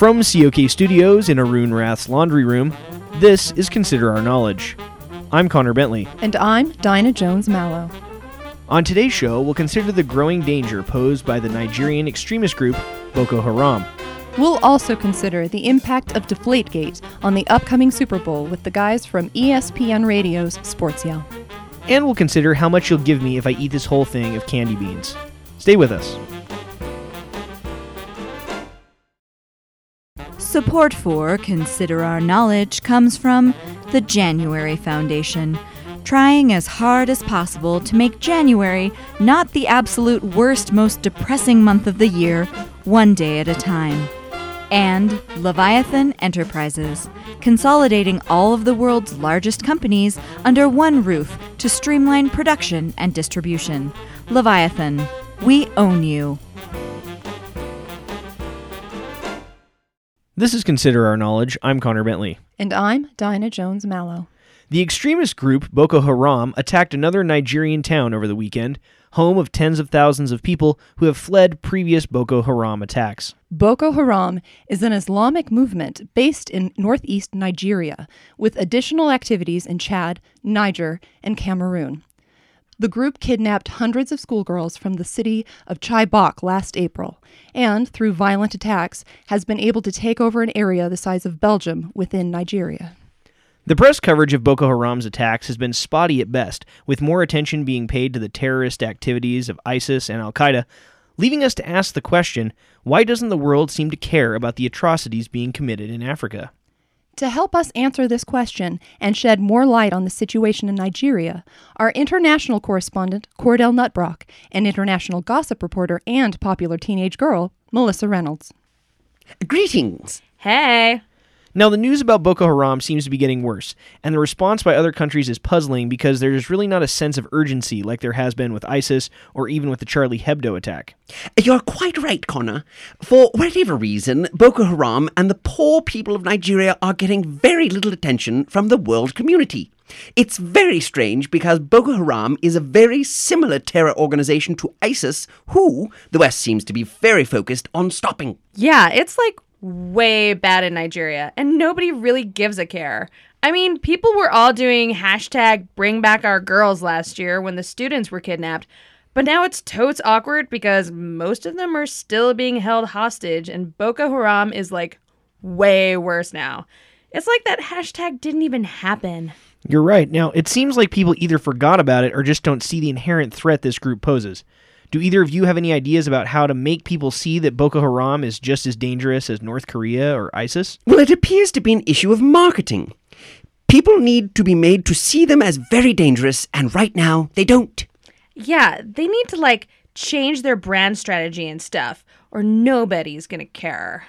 From COK Studios in Arun Rath's laundry room, this is Consider Our Knowledge. I'm Connor Bentley. And I'm Dinah Jones Mallow. On today's show, we'll consider the growing danger posed by the Nigerian extremist group Boko Haram. We'll also consider the impact of Deflategate on the upcoming Super Bowl with the guys from ESPN Radio's Sports Yell. And we'll consider how much you'll give me if I eat this whole thing of candy beans. Stay with us. Support for Consider Our Knowledge comes from the January Foundation, trying as hard as possible to make January not the absolute worst, most depressing month of the year, one day at a time. And Leviathan Enterprises, consolidating all of the world's largest companies under one roof to streamline production and distribution. Leviathan, we own you. This is Consider Our Knowledge. I'm Connor Bentley. And I'm Dinah Jones Mallow. The extremist group Boko Haram attacked another Nigerian town over the weekend, home of tens of thousands of people who have fled previous Boko Haram attacks. Boko Haram is an Islamic movement based in northeast Nigeria, with additional activities in Chad, Niger, and Cameroon. The group kidnapped hundreds of schoolgirls from the city of Chibok last April, and through violent attacks, has been able to take over an area the size of Belgium within Nigeria. The press coverage of Boko Haram's attacks has been spotty at best, with more attention being paid to the terrorist activities of ISIS and Al Qaeda, leaving us to ask the question why doesn't the world seem to care about the atrocities being committed in Africa? To help us answer this question and shed more light on the situation in Nigeria, our international correspondent, Cordell Nutbrock, and international gossip reporter and popular teenage girl, Melissa Reynolds. Greetings. Hey. Now, the news about Boko Haram seems to be getting worse, and the response by other countries is puzzling because there's really not a sense of urgency like there has been with ISIS or even with the Charlie Hebdo attack. You're quite right, Connor. For whatever reason, Boko Haram and the poor people of Nigeria are getting very little attention from the world community. It's very strange because Boko Haram is a very similar terror organization to ISIS, who the West seems to be very focused on stopping. Yeah, it's like way bad in Nigeria, and nobody really gives a care. I mean, people were all doing hashtag bring back our girls last year when the students were kidnapped, but now it's totes awkward because most of them are still being held hostage, and Boko Haram is like way worse now. It's like that hashtag didn't even happen. You're right. Now, it seems like people either forgot about it or just don't see the inherent threat this group poses. Do either of you have any ideas about how to make people see that Boko Haram is just as dangerous as North Korea or ISIS? Well, it appears to be an issue of marketing. People need to be made to see them as very dangerous, and right now they don't. Yeah, they need to like change their brand strategy and stuff, or nobody's gonna care.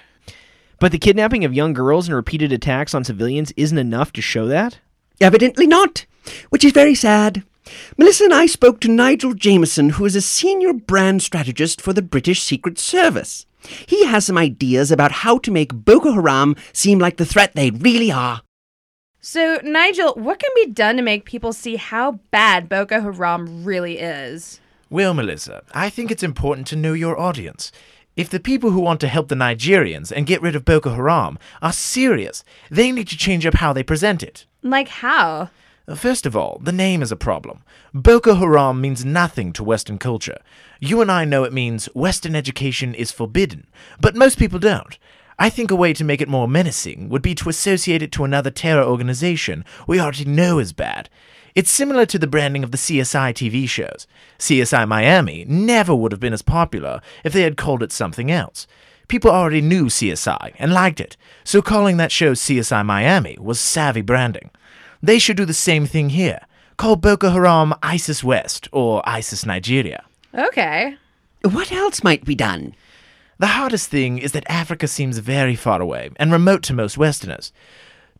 But the kidnapping of young girls and repeated attacks on civilians isn't enough to show that? Evidently not, which is very sad. Melissa and I spoke to Nigel Jameson, who is a senior brand strategist for the British Secret Service. He has some ideas about how to make Boko Haram seem like the threat they really are. So, Nigel, what can be done to make people see how bad Boko Haram really is? Well, Melissa, I think it's important to know your audience. If the people who want to help the Nigerians and get rid of Boko Haram are serious, they need to change up how they present it. Like how? First of all, the name is a problem. Boko Haram means nothing to Western culture. You and I know it means Western education is forbidden, but most people don't. I think a way to make it more menacing would be to associate it to another terror organization we already know is bad. It's similar to the branding of the CSI TV shows. CSI Miami never would have been as popular if they had called it something else. People already knew CSI and liked it, so calling that show CSI Miami was savvy branding. They should do the same thing here. Call Boko Haram ISIS West or ISIS Nigeria. Okay. What else might be done? The hardest thing is that Africa seems very far away and remote to most Westerners.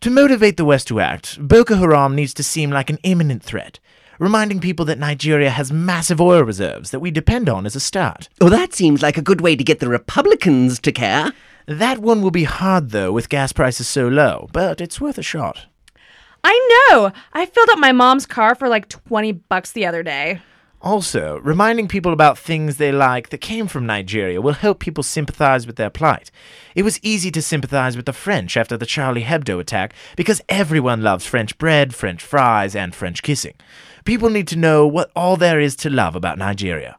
To motivate the West to act, Boko Haram needs to seem like an imminent threat, reminding people that Nigeria has massive oil reserves that we depend on as a start. Oh, that seems like a good way to get the Republicans to care. That one will be hard, though, with gas prices so low, but it's worth a shot. I know! I filled up my mom's car for like 20 bucks the other day. Also, reminding people about things they like that came from Nigeria will help people sympathize with their plight. It was easy to sympathize with the French after the Charlie Hebdo attack because everyone loves French bread, French fries, and French kissing. People need to know what all there is to love about Nigeria.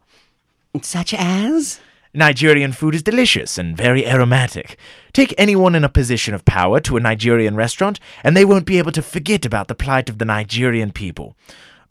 Such as? Nigerian food is delicious and very aromatic. Take anyone in a position of power to a Nigerian restaurant, and they won't be able to forget about the plight of the Nigerian people.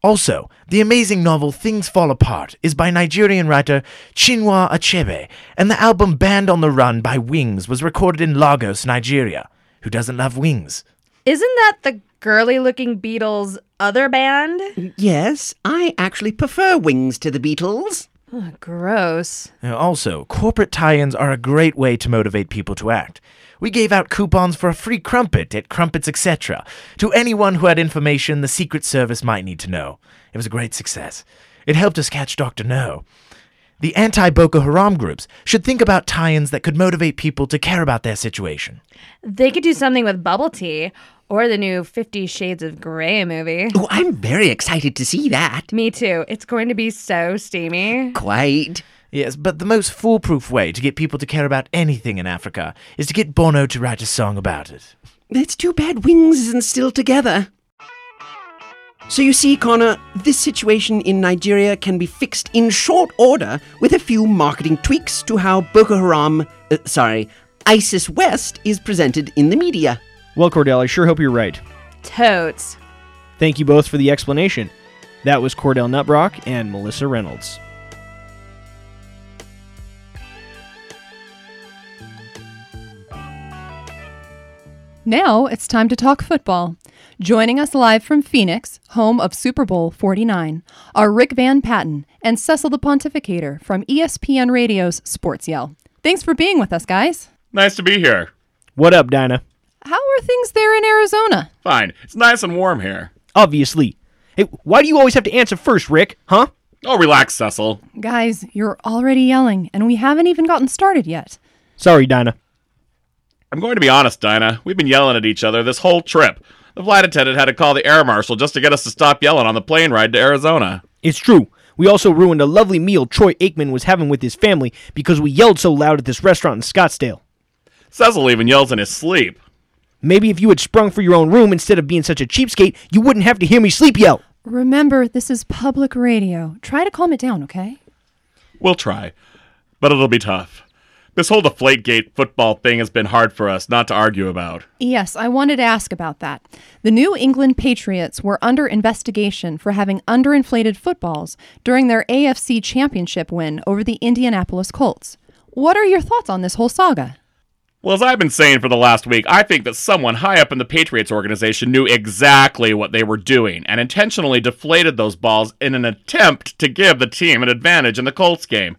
Also, the amazing novel Things Fall Apart is by Nigerian writer Chinua Achebe, and the album Band on the Run by Wings was recorded in Lagos, Nigeria. Who doesn't love Wings? Isn't that the girly looking Beatles other band? Yes, I actually prefer Wings to the Beatles. Ugh, gross. Also, corporate tie ins are a great way to motivate people to act. We gave out coupons for a free crumpet at Crumpets Etc. to anyone who had information the Secret Service might need to know. It was a great success. It helped us catch Dr. No. The anti Boko Haram groups should think about tie ins that could motivate people to care about their situation. They could do something with bubble tea or the new Fifty Shades of Grey movie. Oh, I'm very excited to see that. Me too. It's going to be so steamy. Quite. Yes, but the most foolproof way to get people to care about anything in Africa is to get Bono to write a song about it. It's too bad Wings isn't still together. So you see, Connor, this situation in Nigeria can be fixed in short order with a few marketing tweaks to how Boko Haram, uh, sorry, ISIS West is presented in the media. Well, Cordell, I sure hope you're right. Totes. Thank you both for the explanation. That was Cordell Nutbrock and Melissa Reynolds. Now it's time to talk football. Joining us live from Phoenix, home of Super Bowl 49, are Rick Van Patten and Cecil the Pontificator from ESPN Radio's Sports Yell. Thanks for being with us, guys. Nice to be here. What up, Dinah? How are things there in Arizona? Fine. It's nice and warm here. Obviously. Hey, why do you always have to answer first, Rick? Huh? Oh, relax, Cecil. Guys, you're already yelling, and we haven't even gotten started yet. Sorry, Dinah. I'm going to be honest, Dinah. We've been yelling at each other this whole trip. The flight attendant had to call the air marshal just to get us to stop yelling on the plane ride to Arizona. It's true. We also ruined a lovely meal Troy Aikman was having with his family because we yelled so loud at this restaurant in Scottsdale. Cecil even yells in his sleep. Maybe if you had sprung for your own room instead of being such a cheapskate, you wouldn't have to hear me sleep yell. Remember, this is public radio. Try to calm it down, okay? We'll try, but it'll be tough. This whole Deflategate football thing has been hard for us not to argue about. Yes, I wanted to ask about that. The New England Patriots were under investigation for having underinflated footballs during their AFC championship win over the Indianapolis Colts. What are your thoughts on this whole saga? Well, as I've been saying for the last week, I think that someone high up in the Patriots organization knew exactly what they were doing and intentionally deflated those balls in an attempt to give the team an advantage in the Colts game.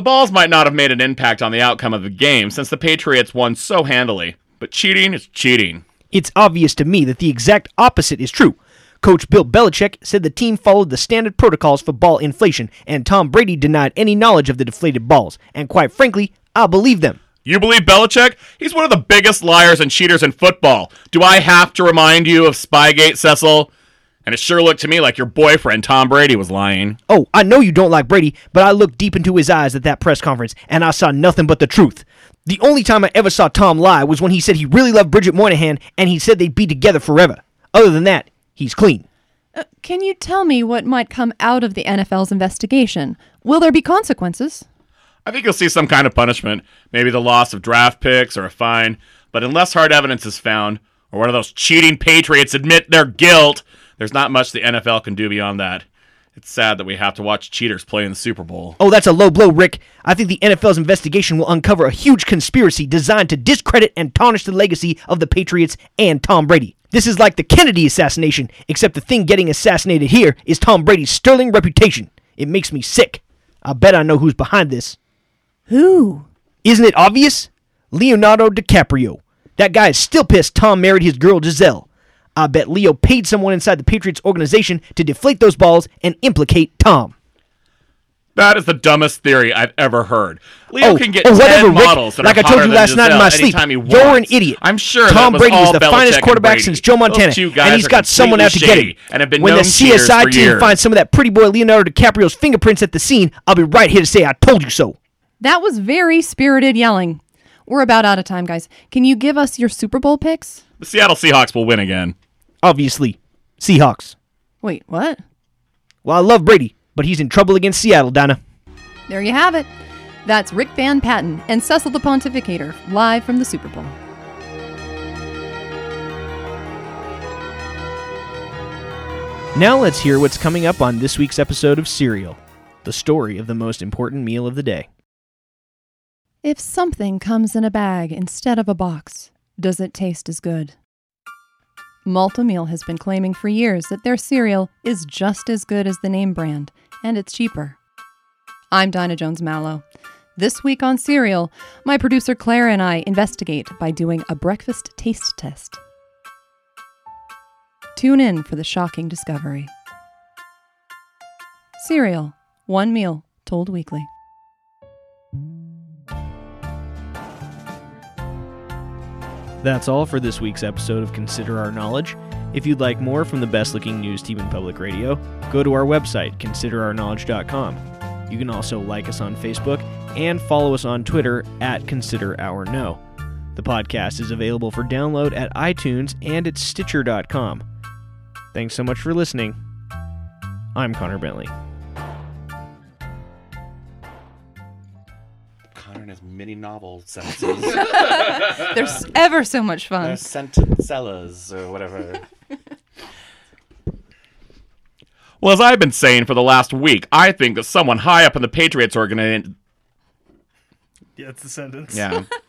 The balls might not have made an impact on the outcome of the game since the Patriots won so handily, but cheating is cheating. It's obvious to me that the exact opposite is true. Coach Bill Belichick said the team followed the standard protocols for ball inflation, and Tom Brady denied any knowledge of the deflated balls. And quite frankly, I believe them. You believe Belichick? He's one of the biggest liars and cheaters in football. Do I have to remind you of Spygate, Cecil? And it sure looked to me like your boyfriend, Tom Brady, was lying. Oh, I know you don't like Brady, but I looked deep into his eyes at that press conference, and I saw nothing but the truth. The only time I ever saw Tom lie was when he said he really loved Bridget Moynahan, and he said they'd be together forever. Other than that, he's clean. Uh, can you tell me what might come out of the NFL's investigation? Will there be consequences? I think you'll see some kind of punishment, maybe the loss of draft picks or a fine, but unless hard evidence is found, or one of those cheating Patriots admit their guilt, there's not much the NFL can do beyond that. It's sad that we have to watch cheaters play in the Super Bowl. Oh, that's a low blow, Rick. I think the NFL's investigation will uncover a huge conspiracy designed to discredit and tarnish the legacy of the Patriots and Tom Brady. This is like the Kennedy assassination, except the thing getting assassinated here is Tom Brady's sterling reputation. It makes me sick. I bet I know who's behind this. Who? Isn't it obvious? Leonardo DiCaprio. That guy is still pissed Tom married his girl Gisele. Uh, I bet Leo paid someone inside the Patriots organization to deflate those balls and implicate Tom. That is the dumbest theory I've ever heard. Leo Oh, can get oh, 10 whatever, Rick. models that Like are I told hotter you than last night in my Gisele sleep, anytime he you're an idiot. I'm sure Tom that Brady was was all the Belichick finest quarterback since Joe Montana, two and he's got someone out to get him. shady And have been when the CSI team years. finds some of that pretty boy Leonardo DiCaprio's fingerprints at the scene, I'll be right here to say I told you so. That was very spirited yelling. We're about out of time, guys. Can you give us your Super Bowl picks? The Seattle Seahawks will win again. Obviously, Seahawks. Wait, what? Well, I love Brady, but he's in trouble against Seattle, Donna. There you have it. That's Rick Van Patten and Cecil the Pontificator live from the Super Bowl. Now let's hear what's coming up on this week's episode of Serial, the story of the most important meal of the day. If something comes in a bag instead of a box, does it taste as good? Malt-O-Meal has been claiming for years that their cereal is just as good as the name brand, and it's cheaper. I'm Dinah Jones Mallow. This week on Cereal, my producer Claire and I investigate by doing a breakfast taste test. Tune in for the shocking discovery. Cereal, one meal told weekly. That's all for this week's episode of Consider Our Knowledge. If you'd like more from the best looking news team in public radio, go to our website, considerourknowledge.com. You can also like us on Facebook and follow us on Twitter at Consider Our Know. The podcast is available for download at iTunes and at Stitcher.com. Thanks so much for listening. I'm Connor Bentley. Connor and his mini novel sentences. They're ever so much fun. They're sentence sellers or whatever. Well, as I've been saying for the last week, I think that someone high up in the Patriots organization. Yeah, it's the sentence. Yeah.